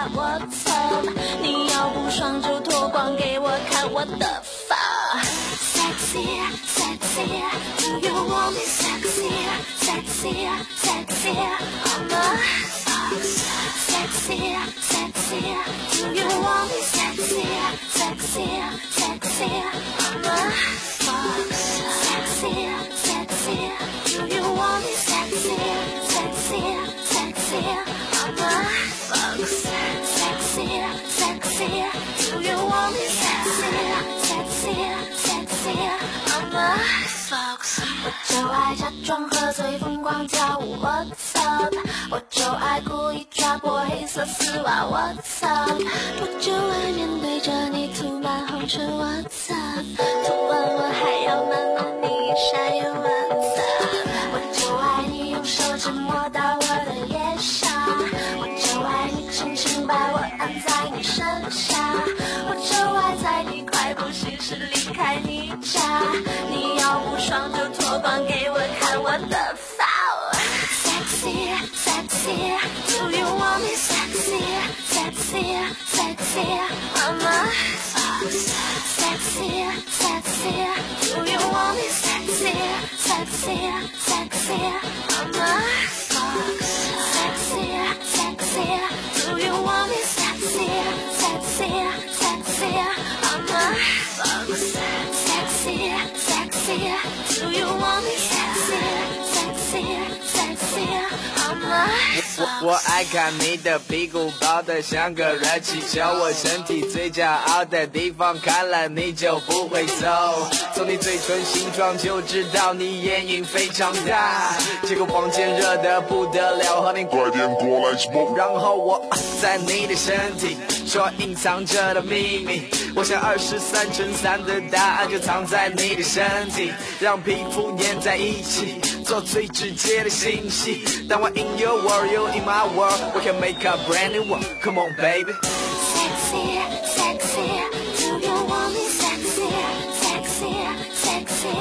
do you want me sexy, sexy, sexy? A. Sexy, sexy, do you want me sexy, sexy, sexy? A. Sexy, sexy, do you want me sexy, sexy, sexy? 我就爱假装喝醉疯狂跳舞，What's up？我就爱故意抓破黑色丝袜，What's up？我就爱面对着你涂满红唇，What's up？涂完我还要慢慢你一下又 sexy, sexy? I'm a. Sexy, sexy, do you want me sexy, sexy, sexy? I'm a. Sexy, sexy, do you want me sexy, sexy, sexy? I'm a. Sexy, sexy, do you want me sexy, 我我爱看你的屁股包的像个热气球，我身体最骄傲的地方，看了你就不会走。从你嘴唇形状就知道你眼影非常大，这个房间热得不得了，和你快点过来 smoke。然后我在你的身体说隐藏着的秘密，我想二十三乘三的答案就藏在你的身体，让皮肤粘在一起。做最直接的信息。当我 in your world, you in my world, we can make a brand new world. Come on, baby. Sexy, sexy, do you want me sexy, sexy, sexy?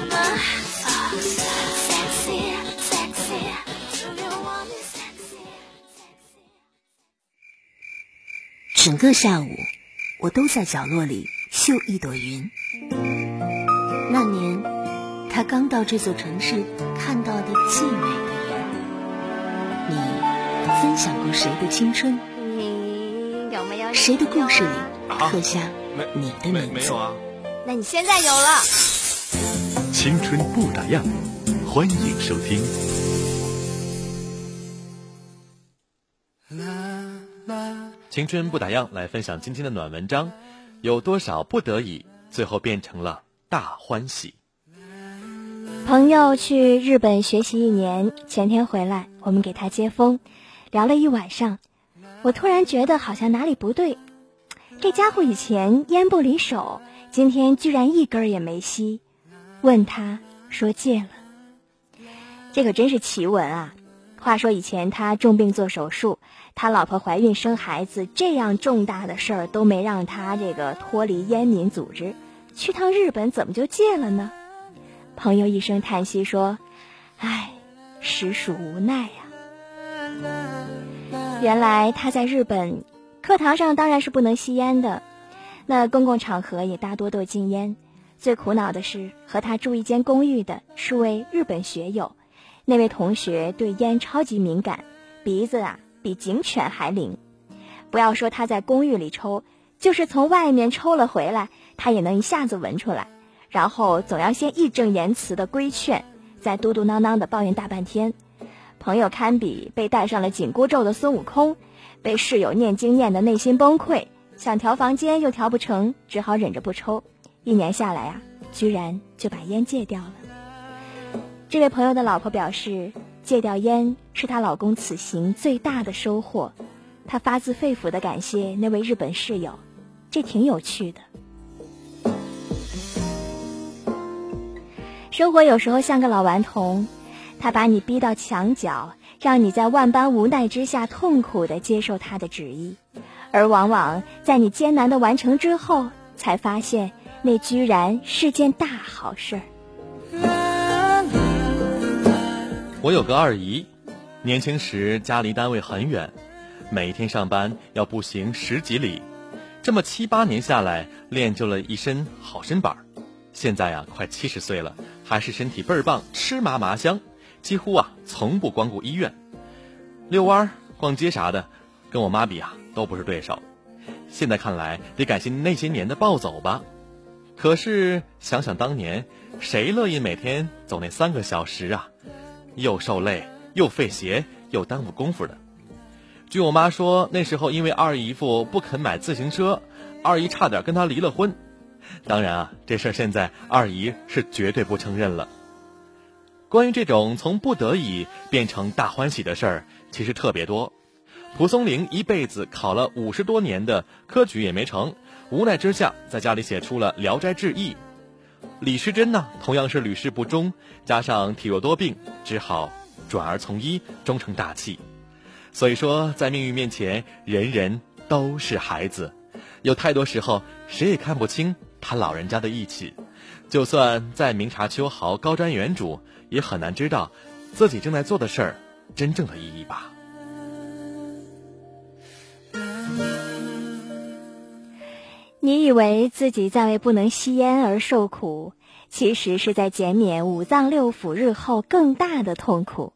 I'm a fox. Sexy, sexy, do you want me sexy, sexy? 整个下午，我都在角落里绣一朵云。他刚到这座城市看到的最美的云。你分享过谁的青春？你有没有？谁的故事里啊刻下你的没名字？没有啊？那你现在有了。青春不打烊，欢迎收听。青春不打烊，来分享今天的暖文章。有多少不得已，最后变成了大欢喜。朋友去日本学习一年，前天回来，我们给他接风，聊了一晚上。我突然觉得好像哪里不对，这家伙以前烟不离手，今天居然一根也没吸。问他说戒了，这可真是奇闻啊！话说以前他重病做手术，他老婆怀孕生孩子，这样重大的事儿都没让他这个脱离烟民组织，去趟日本怎么就戒了呢？朋友一声叹息说：“唉，实属无奈呀、原来他在日本，课堂上当然是不能吸烟的，那公共场合也大多都禁烟。最苦恼的是，和他住一间公寓的是位日本学友。那位同学对烟超级敏感，鼻子啊比警犬还灵。不要说他在公寓里抽，就是从外面抽了回来，他也能一下子闻出来。然后总要先义正言辞的规劝，再嘟嘟囔囔的抱怨大半天。朋友堪比被戴上了紧箍咒的孙悟空，被室友念经念的内心崩溃，想调房间又调不成，只好忍着不抽。一年下来啊，居然就把烟戒掉了。这位朋友的老婆表示，戒掉烟是她老公此行最大的收获。她发自肺腑的感谢那位日本室友，这挺有趣的。生活有时候像个老顽童，他把你逼到墙角，让你在万般无奈之下痛苦的接受他的旨意，而往往在你艰难的完成之后，才发现那居然是件大好事儿。我有个二姨，年轻时家离单位很远，每天上班要步行十几里，这么七八年下来，练就了一身好身板现在呀，快七十岁了，还是身体倍儿棒，吃嘛嘛香，几乎啊从不光顾医院。遛弯儿、逛街啥的，跟我妈比啊都不是对手。现在看来，得感谢那些年的暴走吧。可是想想当年，谁乐意每天走那三个小时啊？又受累，又费鞋，又耽误功夫的。据我妈说，那时候因为二姨夫不肯买自行车，二姨差点跟他离了婚。当然啊，这事儿现在二姨是绝对不承认了。关于这种从不得已变成大欢喜的事儿，其实特别多。蒲松龄一辈子考了五十多年的科举也没成，无奈之下在家里写出了《聊斋志异》。李时珍呢，同样是屡试不中，加上体弱多病，只好转而从医，终成大器。所以说，在命运面前，人人都是孩子。有太多时候，谁也看不清他老人家的义气。就算再明察秋毫、高瞻远瞩，也很难知道自己正在做的事儿真正的意义吧。你以为自己在为不能吸烟而受苦，其实是在减免五脏六腑日后更大的痛苦；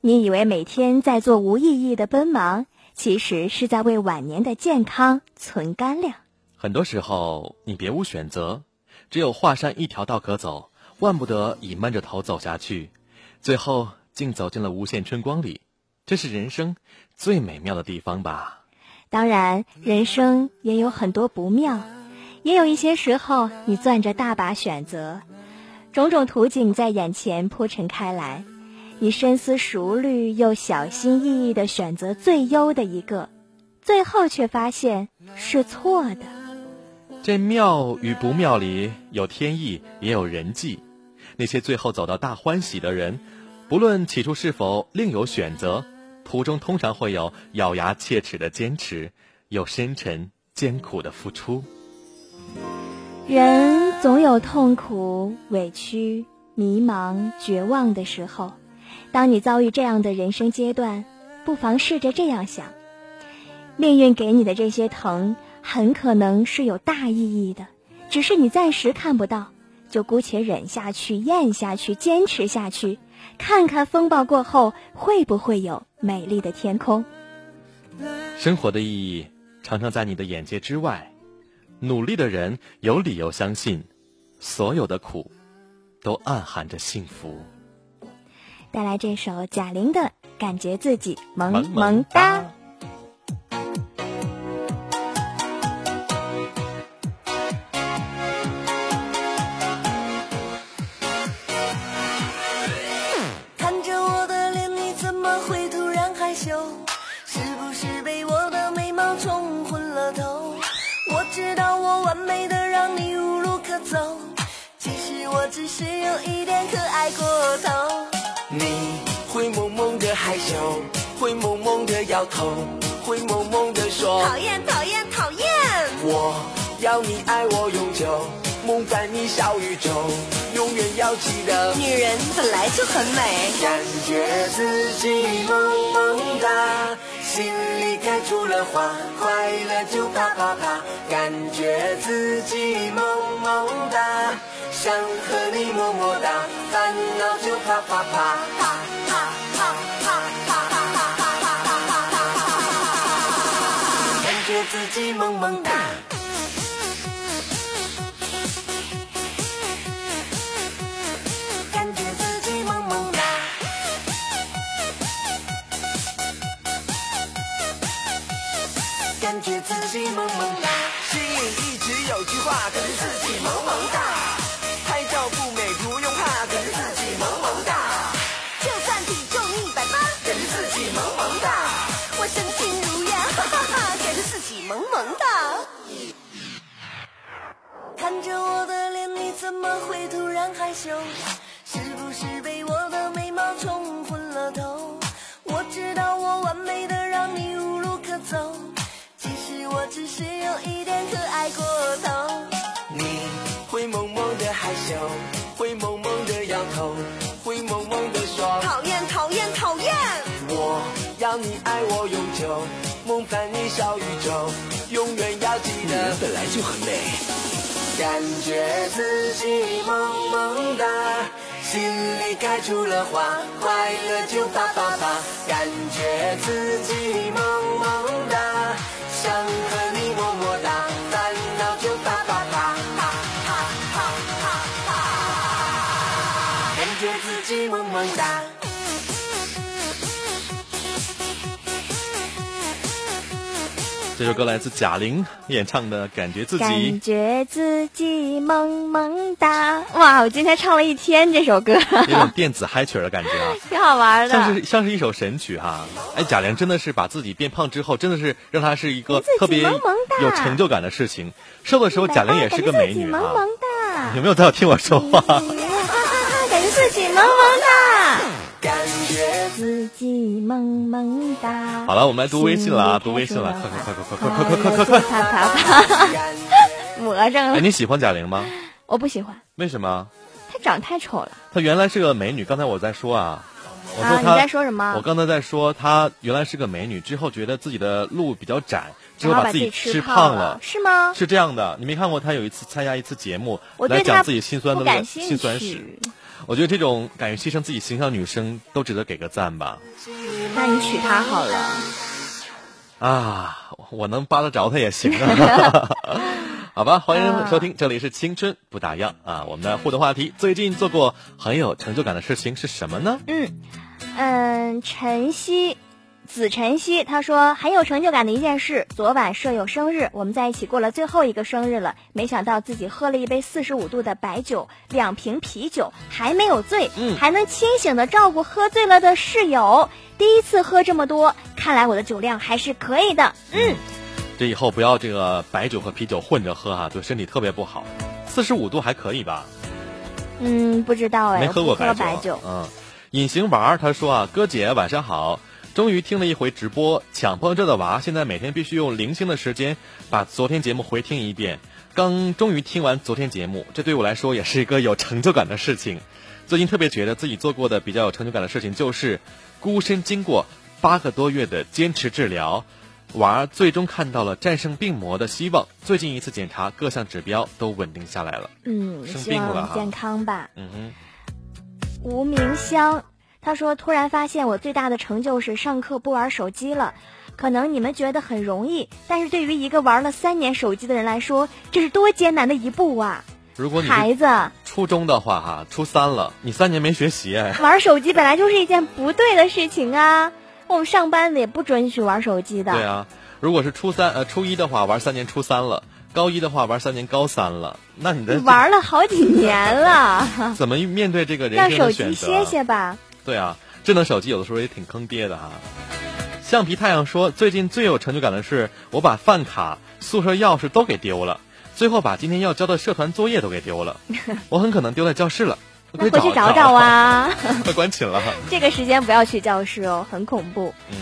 你以为每天在做无意义的奔忙，其实是在为晚年的健康存干粮。很多时候，你别无选择，只有华山一条道可走，万不得已闷着头走下去，最后竟走进了无限春光里。这是人生最美妙的地方吧。当然，人生也有很多不妙，也有一些时候你攥着大把选择，种种图景在眼前铺陈开来，你深思熟虑又小心翼翼的选择最优的一个，最后却发现是错的。这妙与不妙里有天意，也有人际。那些最后走到大欢喜的人，不论起初是否另有选择。途中通常会有咬牙切齿的坚持，有深沉艰苦的付出。人总有痛苦、委屈、迷茫、绝望的时候。当你遭遇这样的人生阶段，不妨试着这样想：命运给你的这些疼，很可能是有大意义的，只是你暂时看不到，就姑且忍下去、咽下去、坚持下去。看看风暴过后会不会有美丽的天空。生活的意义常常在你的眼界之外。努力的人有理由相信，所有的苦都暗含着幸福。带来这首贾玲的《感觉自己萌萌哒》。只是有一点可爱过头。你会萌萌的害羞，会萌萌的摇头，会萌萌的说讨厌讨厌讨厌。我要你爱我永久，梦在你小宇宙，永远要记得。女人本来就很美，感觉自己萌萌哒，心里开出了花，快乐就啪啪啪。感觉自己萌萌哒。想和你么么哒，烦恼就啪啪啪啪啪啪啪啪啪啪啪啪，感觉自己萌萌哒。感觉自己萌萌哒。心里一直有句话，感觉自己萌萌哒。拍照不美不用怕，感觉自己萌萌哒。就算体重一百八，感觉自己萌萌哒。我身轻如燕，哈哈哈，感觉自己萌萌哒。看着我的脸，你怎么会突然害羞？是不是被我的美貌冲昏了头？我知道我完美的让你无路可走，只是有一点可爱过头。你会萌萌的害羞，会萌萌的摇头，会萌萌的说讨厌讨厌讨厌。我要你爱我永久，梦伴你小宇宙，永远要记得。女人本来就很美。感觉自己萌萌哒，心里开出了花，快乐就啪啪啪。感觉自己萌萌萌萌哒。这首歌来自贾玲演唱的《感觉自己感》，觉自己萌萌哒。哇，我今天唱了一天这首歌，有种电子嗨曲的感觉啊，*laughs* 挺好玩的。像是像是一首神曲哈。哎，贾玲真的是把自己变胖之后，真的是让她是一个特别有成就感的事情。瘦的时候，贾玲也是个美女萌。萌哒，有没有在听我说话？自己萌萌哒，感觉自己萌萌哒。好了，我们来读微信了啊，读微信了，快快快快快快快快快快！啪啪啪，*laughs* 魔怔了哎，了。你喜欢贾玲吗？我不喜欢，为什么？她长太丑了。她原来是个美女，刚才我在说啊，我说啊，你，在说什么？我刚才在说她原来是个美女，之后觉得自己的路比较窄，之后把自己吃胖了，是吗？是这样的，你没看过她有一次参加一次节目，我对她来讲自己心酸的不感兴辛酸史。趣。我觉得这种敢于牺牲自己形象的女生都值得给个赞吧。那你娶她好了。啊，我能扒得着她也行啊。*laughs* 好吧，欢迎收听，这里是青春不打烊啊。我们的互动话题，最近做过很有成就感的事情是什么呢？嗯嗯，晨曦，子晨曦，他说很有成就感的一件事，昨晚舍友生日，我们在一起过了最后一个生日了，没想到自己喝了一杯四十五度的白酒，两瓶啤酒，还没有醉，嗯还能清醒的照顾喝醉了的室友，第一次喝这么多，看来我的酒量还是可以的，嗯，这以后不要这个白酒和啤酒混着喝哈、对身体特别不好。四十五度还可以吧？嗯，不知道哎，没喝过白白酒，嗯，隐形娃儿他说啊，哥姐晚上好，终于听了一回直播，强迫症的娃现在每天必须用零星的时间把昨天节目回听一遍。刚终于听完昨天节目，这对我来说也是一个有成就感的事情。最近特别觉得自己做过的比较有成就感的事情，就是孤身经过八个多月的坚持治疗，娃儿最终看到了战胜病魔的希望。最近一次检查，各项指标都稳定下来了。嗯，生希病了健康吧。嗯哼。无名香，他说：“突然发现我最大的成就是上课不玩手机了。可能你们觉得很容易，但是对于一个玩了三年手机的人来说，这是多艰难的一步啊！如果你孩子，初中的话哈，初三了，你三年没学习哎，*laughs* 玩手机本来就是一件不对的事情啊。我们上班的也不准许玩手机的。对啊，如果是初三呃初一的话，玩三年初三了；高一的话，玩三年高三了。那你的你玩了好几年了，*laughs* 怎么面对这个人让手生的选择？机歇歇吧。对啊，智能手机有的时候也挺坑爹的哈。橡皮太阳说，最近最有成就感的是我把饭卡、宿舍钥匙都给丢了，最后把今天要交的社团作业都给丢了，*laughs* 我很可能丢在教室了。那回去找找！啊。*laughs* 快关寝了。这个时间不要去教室哦，很恐怖。嗯，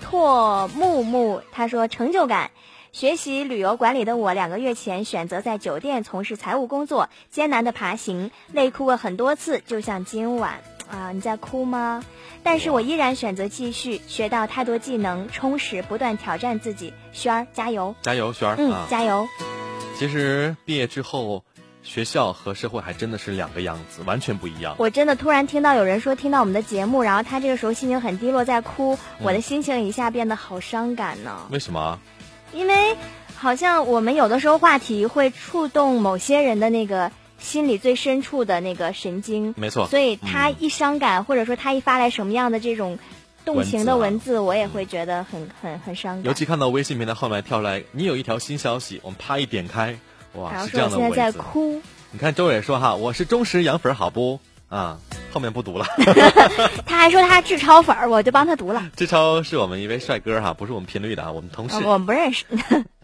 拓木木他说成就感。学习旅游管理的我，两个月前选择在酒店从事财务工作，艰难的爬行，累哭过很多次，就像今晚啊，你在哭吗？但是我依然选择继续，学到太多技能，充实，不断挑战自己。轩儿，加油！加油，轩儿、嗯，啊！加油！其实毕业之后，学校和社会还真的是两个样子，完全不一样。我真的突然听到有人说听到我们的节目，然后他这个时候心情很低落，在哭，我的心情一下变得好伤感呢。为什么？因为好像我们有的时候话题会触动某些人的那个心里最深处的那个神经，没错。所以他一伤感，或者说他一发来什么样的这种动情的文字，我也会觉得很很很伤感。尤其看到微信平台后面跳出来，你有一条新消息，我们啪一点开，哇，是这样的文字。现在在哭。你看周伟说哈，我是忠实杨粉，好不？啊，后面不读了。*laughs* 他还说他志超粉儿，我就帮他读了。志超是我们一位帅哥哈，不是我们频率的啊，我们同事。我们不认识。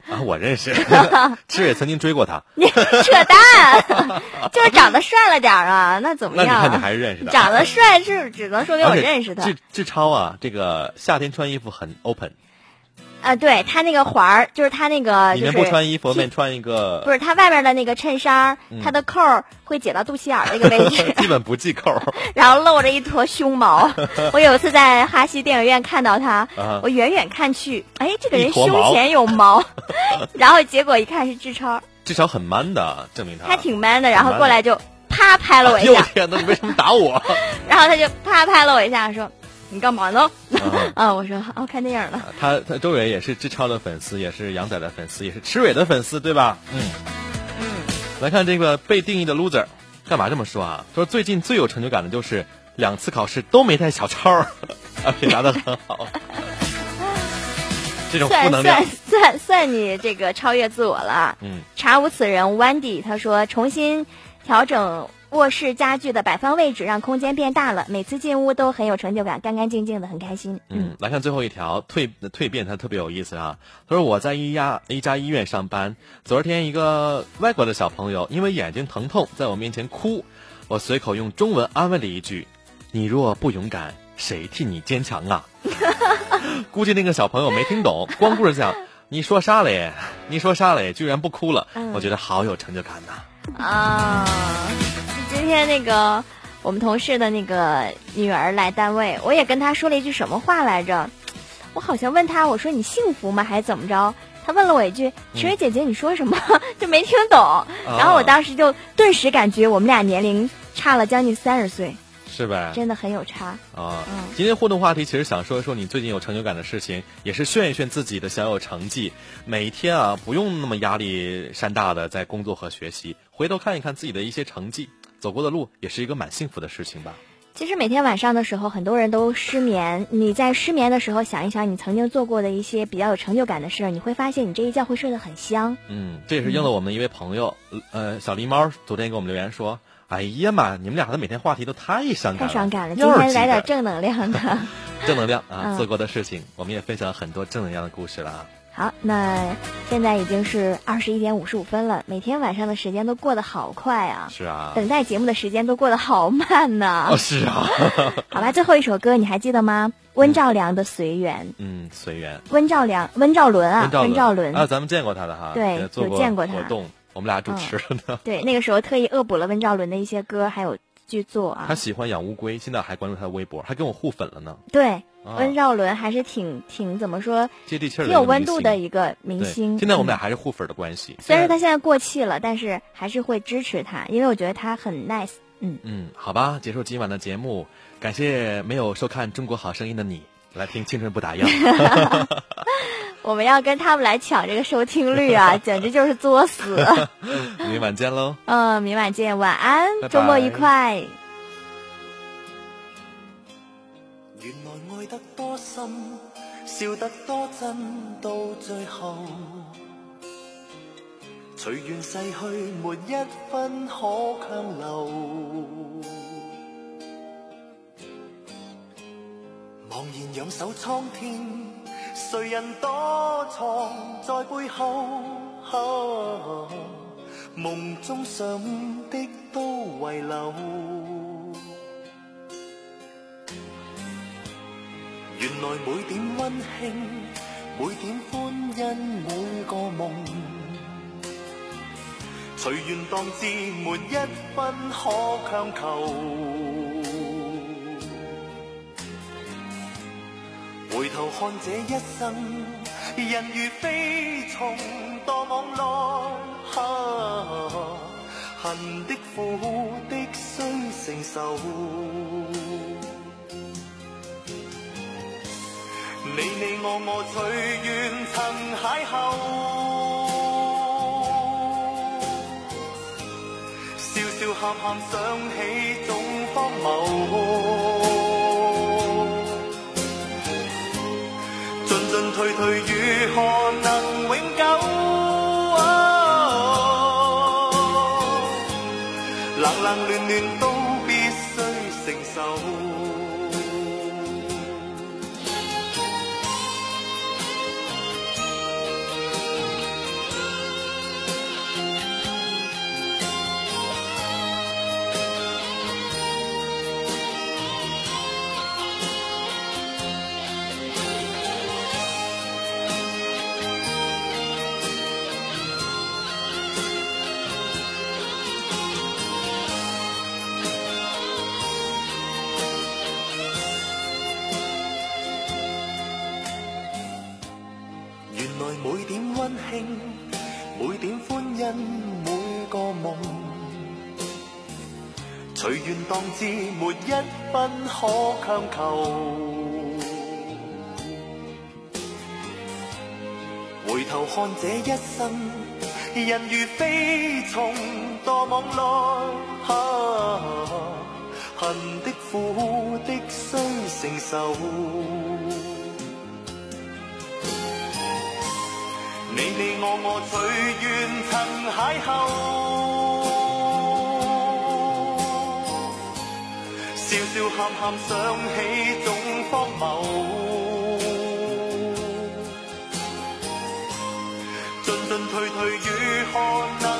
啊，我认识，*laughs* 志也曾经追过他。你扯淡，就是长得帅了点儿啊，那怎么样？那你看你还是认识的。长得帅是只能说明我认识他。志志超啊，这个夏天穿衣服很 open。啊，对他那个环儿，就是他那个里面不穿衣服，外面穿一个，不是他外面的那个衬衫，他的扣会解到肚脐眼那个位置，*laughs* 基本不系扣，*laughs* 然后露着一坨胸毛。*laughs* 我有一次在哈西电影院看到他，我远远看去，哎，这个人胸前有毛，然后结果一看是志超，志超很 man 的，证明他他挺 man 的，然后过来就啪拍了我一下，天哪，你为什么打我？然后他就啪拍了我一下，说。你干嘛呢？啊，我说哦，看电影了。他他周伟也是志超的粉丝，也是杨仔的粉丝，也是池伟的粉丝，对吧？嗯嗯。来看这个被定义的 loser，干嘛这么说啊？说最近最有成就感的就是两次考试都没带小抄，而且答的很好。这种负能量，算算算你这个超越自我了。嗯。查无此人，Wendy 他说重新调整。卧室家具的摆放位置让空间变大了，每次进屋都很有成就感，干干净净的，很开心。嗯，来看最后一条蜕蜕变，它特别有意思啊。他说我在一家一家医院上班，昨天一个外国的小朋友因为眼睛疼痛在我面前哭，我随口用中文安慰了一句：“你若不勇敢，谁替你坚强啊？” *laughs* 估计那个小朋友没听懂，*laughs* 光顾着讲你说啥嘞？你说啥嘞？居然不哭了，我觉得好有成就感呐。啊。今天那个我们同事的那个女儿来单位，我也跟她说了一句什么话来着？我好像问她，我说你幸福吗？还是怎么着？她问了我一句：“池蕊姐姐，你说什么？” *laughs* 就没听懂。然后我当时就顿时感觉我们俩年龄差了将近三十岁，是呗？真的很有差啊！今天互动话题其实想说一说你最近有成就感的事情，也是炫一炫自己的小有成绩。每一天啊，不用那么压力山大的在工作和学习，回头看一看自己的一些成绩。走过的路也是一个蛮幸福的事情吧。其实每天晚上的时候，很多人都失眠。你在失眠的时候想一想你曾经做过的一些比较有成就感的事，你会发现你这一觉会睡得很香。嗯，这也是应了我们一位朋友，呃，小狸猫昨天给我们留言说：“哎呀妈，你们俩的每天话题都太伤感了，太伤感了。今天来点正能量的，*laughs* 正能量啊！做过的事情，我们也分享了很多正能量的故事了啊。”好，那现在已经是二十一点五十五分了。每天晚上的时间都过得好快啊！是啊，等待节目的时间都过得好慢呢。哦，是啊。*laughs* 好吧，最后一首歌你还记得吗？温兆良的《随缘》。嗯，随缘。温兆良，温兆伦啊，温兆伦啊，咱们见过他的哈。对，有见过他。活动，我们俩主持了呢。对，那个时候特意恶补了温兆伦的一些歌，还有剧作啊。他喜欢养乌龟，现在还关注他的微博，还跟我互粉了呢。对。温兆伦还是挺挺怎么说接地气儿，挺有温度的一个明星。现在我们俩还是互粉的关系。虽然他现在过气了，但是还是会支持他，因为我觉得他很 nice。嗯嗯，好吧，结束今晚的节目，感谢没有收看《中国好声音》的你来听《青春不打烊》。*laughs* 我们要跟他们来抢这个收听率啊，*laughs* 简直就是作死。明晚见喽。嗯，明晚见，晚安，周末愉快。爱得多深，笑得多真，到最后，随缘逝去，没一分可强留。茫然仰首苍天，谁人躲藏在背后？梦中想的都遗留。原来每点温馨，每点欢欣，每个梦，随缘当至，没一分可强求。回头看这一生，人如飞虫，堕网内，恨的苦的需承受。你你我我随缘曾邂逅，笑笑喊喊想起总荒谬，进进退退如何能永久？冷冷暖暖緣當至，沒一分可強求。回頭看這一生，人如飛蟲，墮網內，啊，恨的苦的須承受。你你我我隨緣曾邂逅，笑喊喊想起总荒谬，进进退退如何能？